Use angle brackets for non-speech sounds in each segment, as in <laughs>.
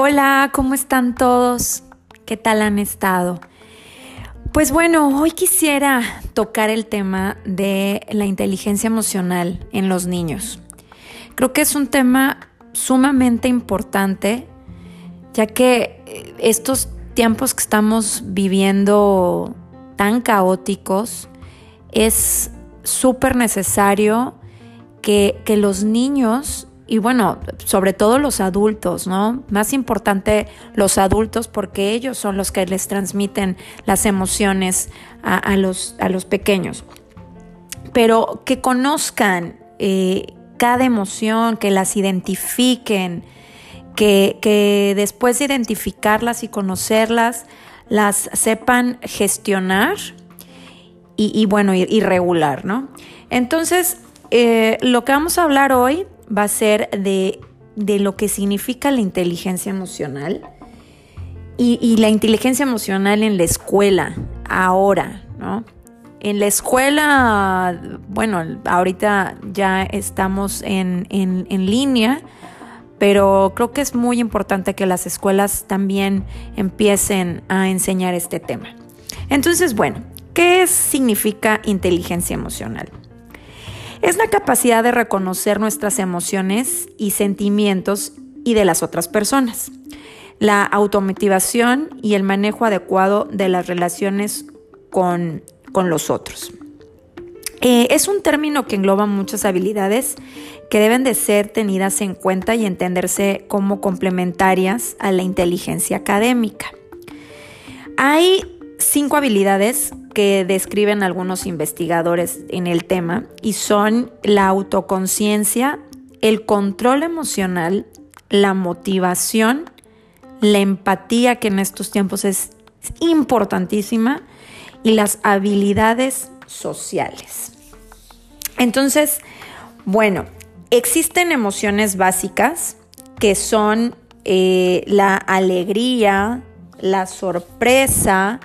Hola, ¿cómo están todos? ¿Qué tal han estado? Pues bueno, hoy quisiera tocar el tema de la inteligencia emocional en los niños. Creo que es un tema sumamente importante, ya que eh, estos tiempos que estamos viviendo tan caóticos, es súper necesario que, que los niños y bueno, sobre todo los adultos, ¿no? Más importante los adultos porque ellos son los que les transmiten las emociones a, los, a los, pequeños. Pero que conozcan eh, cada emoción, que las identifiquen, que, que después de identificarlas y conocerlas, las sepan gestionar y, bueno, y, regular, ¿no? Entonces, eh, lo que vamos a hablar hoy va a ser de, lo que significa la inteligencia emocional y, la inteligencia emocional en la escuela, ahora, ¿no? En la escuela, bueno, ahorita ya estamos en, en, línea, pero creo que es muy importante que las escuelas también empiecen a enseñar este tema. Entonces, bueno, ¿qué significa inteligencia emocional? Es la capacidad de reconocer nuestras emociones y sentimientos y de las otras personas. La automotivación y el manejo adecuado de las relaciones con, los otros. Eh, es un término que engloba muchas habilidades que deben de ser tenidas en cuenta y entenderse como complementarias a la inteligencia académica. Hay cinco habilidades que describen algunos investigadores en el tema y son la autoconciencia, el control emocional, la motivación, la empatía, que en estos tiempos es importantísima, y las habilidades sociales. Entonces, bueno, existen emociones básicas que son eh, la alegría, la sorpresa,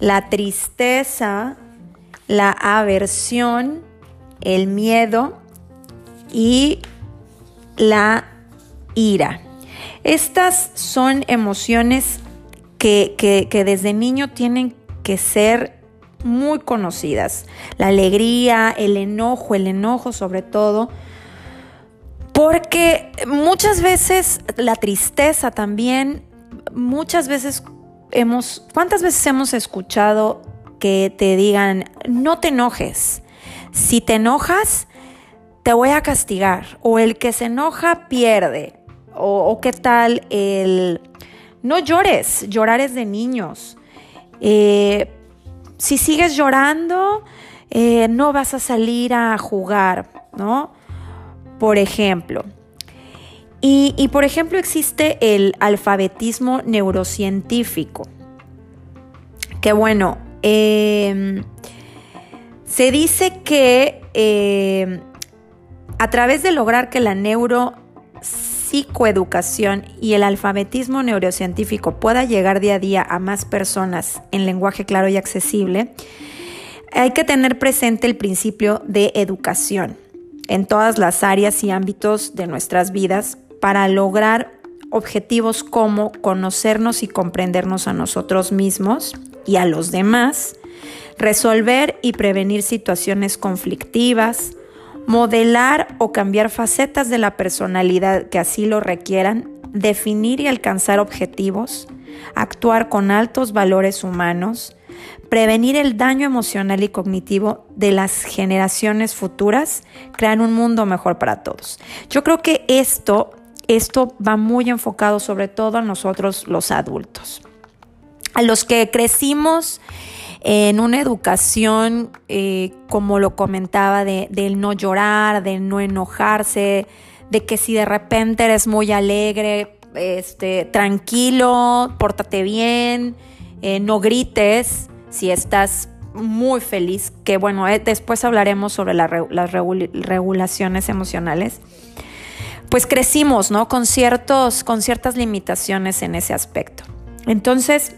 la tristeza, la aversión, el miedo y la ira. Estas son emociones que, que, desde niño tienen que ser muy conocidas. La alegría, el enojo, el enojo sobre todo. Porque muchas veces la tristeza también, muchas veces hemos, ¿cuántas veces hemos escuchado que te digan, no te enojes? Si te enojas, te voy a castigar. O el que se enoja pierde. O, qué tal el, no llores, llorar es de niños. Eh, si sigues llorando, eh, no vas a salir a jugar, ¿no? Por ejemplo. Y, por ejemplo existe el alfabetismo neurocientífico, que bueno, em, se dice que em, a través de lograr que la neuropsicoeducación y el alfabetismo neurocientífico pueda llegar día a día a más personas en lenguaje claro y accesible, hay que tener presente el principio de educación en todas las áreas y ámbitos de nuestras vidas para lograr objetivos como conocernos y comprendernos a nosotros mismos y a los demás, resolver y prevenir situaciones conflictivas, modelar o cambiar facetas de la personalidad que así lo requieran, definir y alcanzar objetivos, actuar con altos valores humanos, prevenir el daño emocional y cognitivo de las generaciones futuras, crear un mundo mejor para todos. Yo creo que esto esto va muy enfocado sobre todo a nosotros los adultos. A los que crecimos en una educación, eh, como lo comentaba, de, no llorar, de no enojarse, de que si de repente eres muy alegre, este, tranquilo, pórtate bien, eh, no grites, si estás muy feliz, que bueno, eh, después hablaremos sobre las regulaciones emocionales pues crecimos, ¿no? Con, ciertos, con ciertas limitaciones en ese aspecto. Entonces,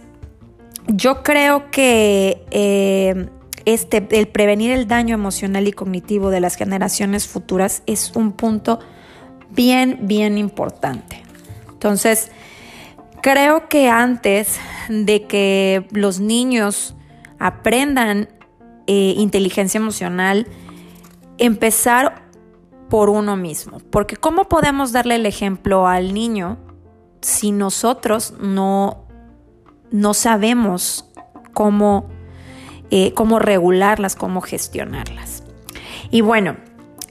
yo creo que eh, este, el prevenir el daño emocional y cognitivo de las generaciones futuras es un punto bien, bien importante. Entonces, Creo que antes de que los niños aprendan eh, inteligencia emocional, empezar por uno mismo. Porque ¿cómo podemos darle el ejemplo al niño si nosotros no, no sabemos cómo, eh, cómo regularlas, cómo gestionarlas? Y bueno,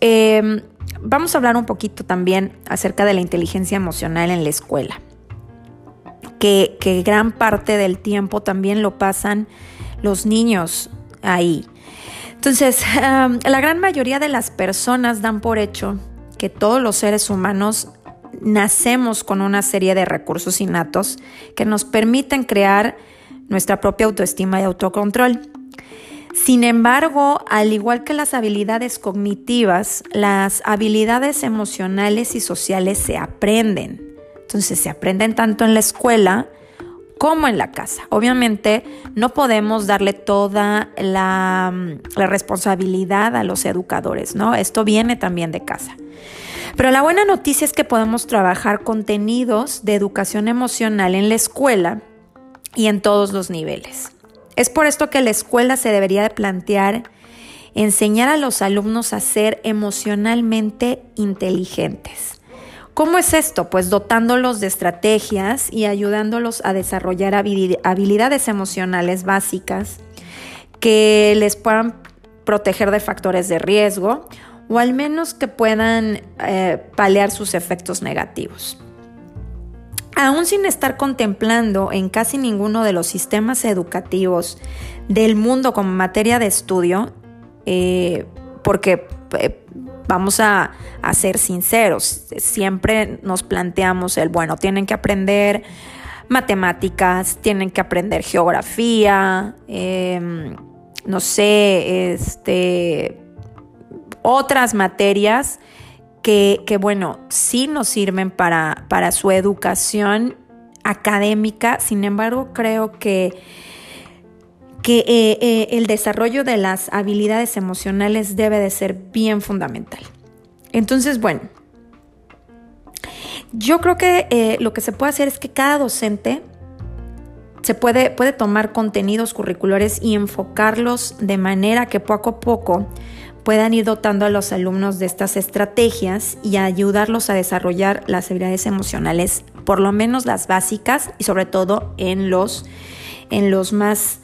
em, vamos a hablar un poquito también acerca de la inteligencia emocional en la escuela. Que, que gran parte del tiempo también lo pasan los niños ahí. Entonces, <laughs> la gran mayoría de las personas dan por hecho que todos los seres humanos nacemos con una serie de recursos innatos que nos permiten crear nuestra propia autoestima y autocontrol. Sin embargo, al igual que las habilidades cognitivas, las habilidades emocionales y sociales se aprenden. Entonces se aprenden tanto en la escuela como en la casa. Obviamente no podemos darle toda la, responsabilidad a los educadores, ¿no? Esto viene también de casa. Pero la buena noticia es que podemos trabajar contenidos de educación emocional en la escuela y en todos los niveles. Es por esto que la escuela se debería de plantear enseñar a los alumnos a ser emocionalmente inteligentes. ¿Cómo es esto? Pues dotándolos de estrategias y ayudándolos a desarrollar habilidades emocionales básicas que les puedan proteger de factores de riesgo o al menos que puedan eh, paliar sus efectos negativos. Aún sin estar contemplando en casi ninguno de los sistemas educativos del mundo como materia de estudio, eh, porque eh, vamos a, ser sinceros, siempre nos planteamos el, bueno, tienen que aprender matemáticas, tienen que aprender geografía, em, no sé, este, otras materias que, bueno, sí nos sirven para, para su educación académica, sin embargo, creo que que eh, eh, el desarrollo de las habilidades emocionales debe de ser bien fundamental. Entonces, bueno, yo creo que eh, lo que se puede hacer es que cada docente se puede, puede tomar contenidos curriculares y enfocarlos de manera que poco a poco puedan ir dotando a los alumnos de estas estrategias y ayudarlos a desarrollar las habilidades emocionales, por lo menos las básicas y sobre todo en los, en los más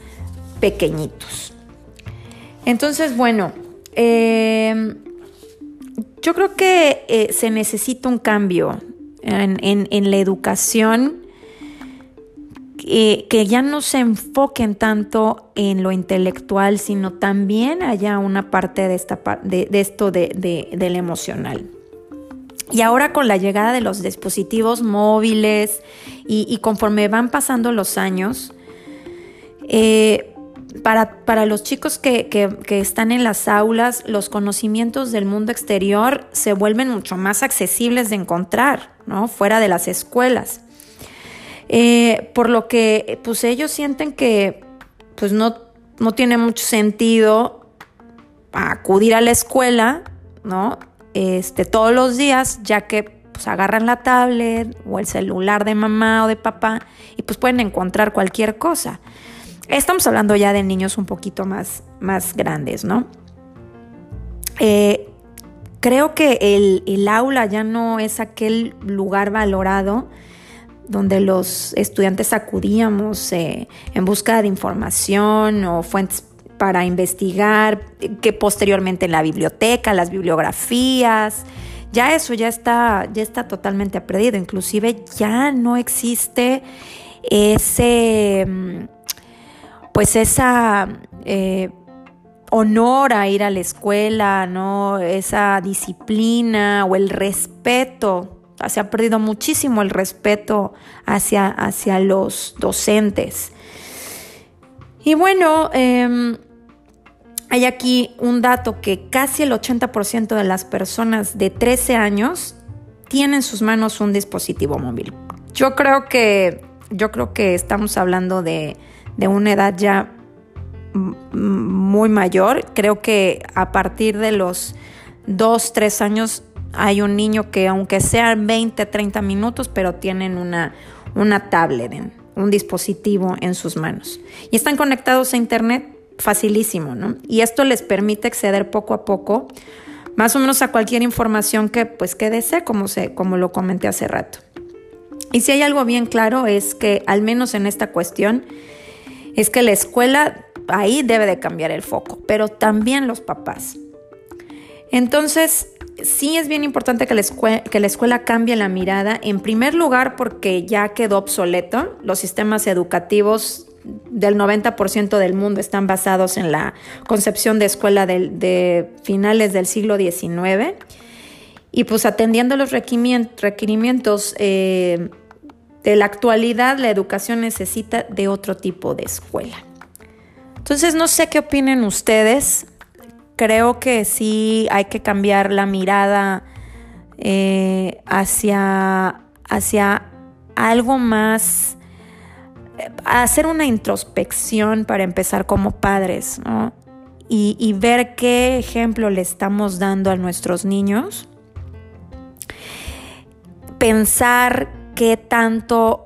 pequeñitos. Entonces, bueno, em, yo creo que eh, se necesita un cambio en, la educación que ya no se enfoquen tanto en lo intelectual, sino también haya una parte de, esta, de, esto de, del emocional. Y ahora con la llegada de los dispositivos móviles y, conforme van pasando los años, eh, para, los chicos que, están en las aulas, los conocimientos del mundo exterior se vuelven mucho más accesibles de encontrar, ¿no? Fuera de las escuelas. Eh, por lo que, pues ellos sienten que, pues no, no tiene mucho sentido acudir a la escuela, ¿no? Este, todos los días, ya que pues agarran la tablet o el celular de mamá o de papá y pues pueden encontrar cualquier cosa. Estamos hablando ya de niños un poquito más, más grandes, ¿no? Eh, creo que el, aula ya no es aquel lugar valorado donde los estudiantes acudíamos eh, en busca de información o fuentes para investigar, que posteriormente en la biblioteca, las bibliografías, ya eso ya está, ya está totalmente perdido, inclusive ya no existe ese mm, pues esa eh, honor a ir a la escuela, ¿no? Esa disciplina o el respeto. Se ha perdido muchísimo el respeto hacia, hacia los docentes. Y bueno, em, hay aquí un dato que casi el 80% de las personas de 13 años tienen en sus manos un dispositivo móvil. Yo creo que, yo creo que estamos hablando de de una edad ya muy mayor. Creo que a partir de los 2, 3 años hay un niño que aunque sean 20, 30 minutos, pero tienen una, una tablet, un dispositivo en sus manos. Y están conectados a Internet facilísimo, ¿no? Y esto les permite acceder poco a poco, más o menos a cualquier información que pues que desee, como, se, como lo comenté hace rato. Y si hay algo bien claro es que, al menos en esta cuestión, es que la escuela ahí debe de cambiar el foco, pero también los papás. Entonces, sí es bien importante que la, escuela, que la escuela cambie la mirada, en primer lugar porque ya quedó obsoleto, los sistemas educativos del 90% del mundo están basados en la concepción de escuela de, finales del siglo XIX. Y pues atendiendo los requerimientos eh, de la actualidad, la educación necesita de otro tipo de escuela. Entonces, no sé qué opinen ustedes. Creo que sí hay que cambiar la mirada eh, hacia, hacia algo más hacer una introspección para empezar como padres, ¿no? Y, ver qué ejemplo le estamos dando a nuestros niños. Pensar qué tanto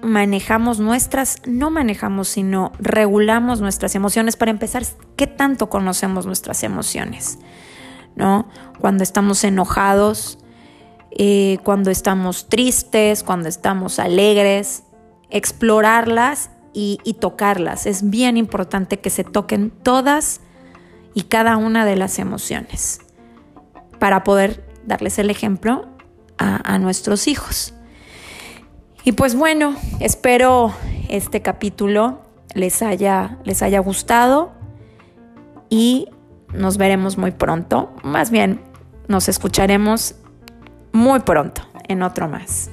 manejamos nuestras, no manejamos, sino regulamos nuestras emociones. Para empezar, qué tanto conocemos nuestras emociones, ¿no? Cuando estamos enojados, eh, cuando estamos tristes, cuando estamos alegres, explorarlas y, tocarlas. Es bien importante que se toquen todas y cada una de las emociones para poder darles el ejemplo a, nuestros hijos. Y pues bueno, espero este capítulo les haya, les haya gustado y nos veremos muy pronto. Más bien, nos escucharemos muy pronto en otro más.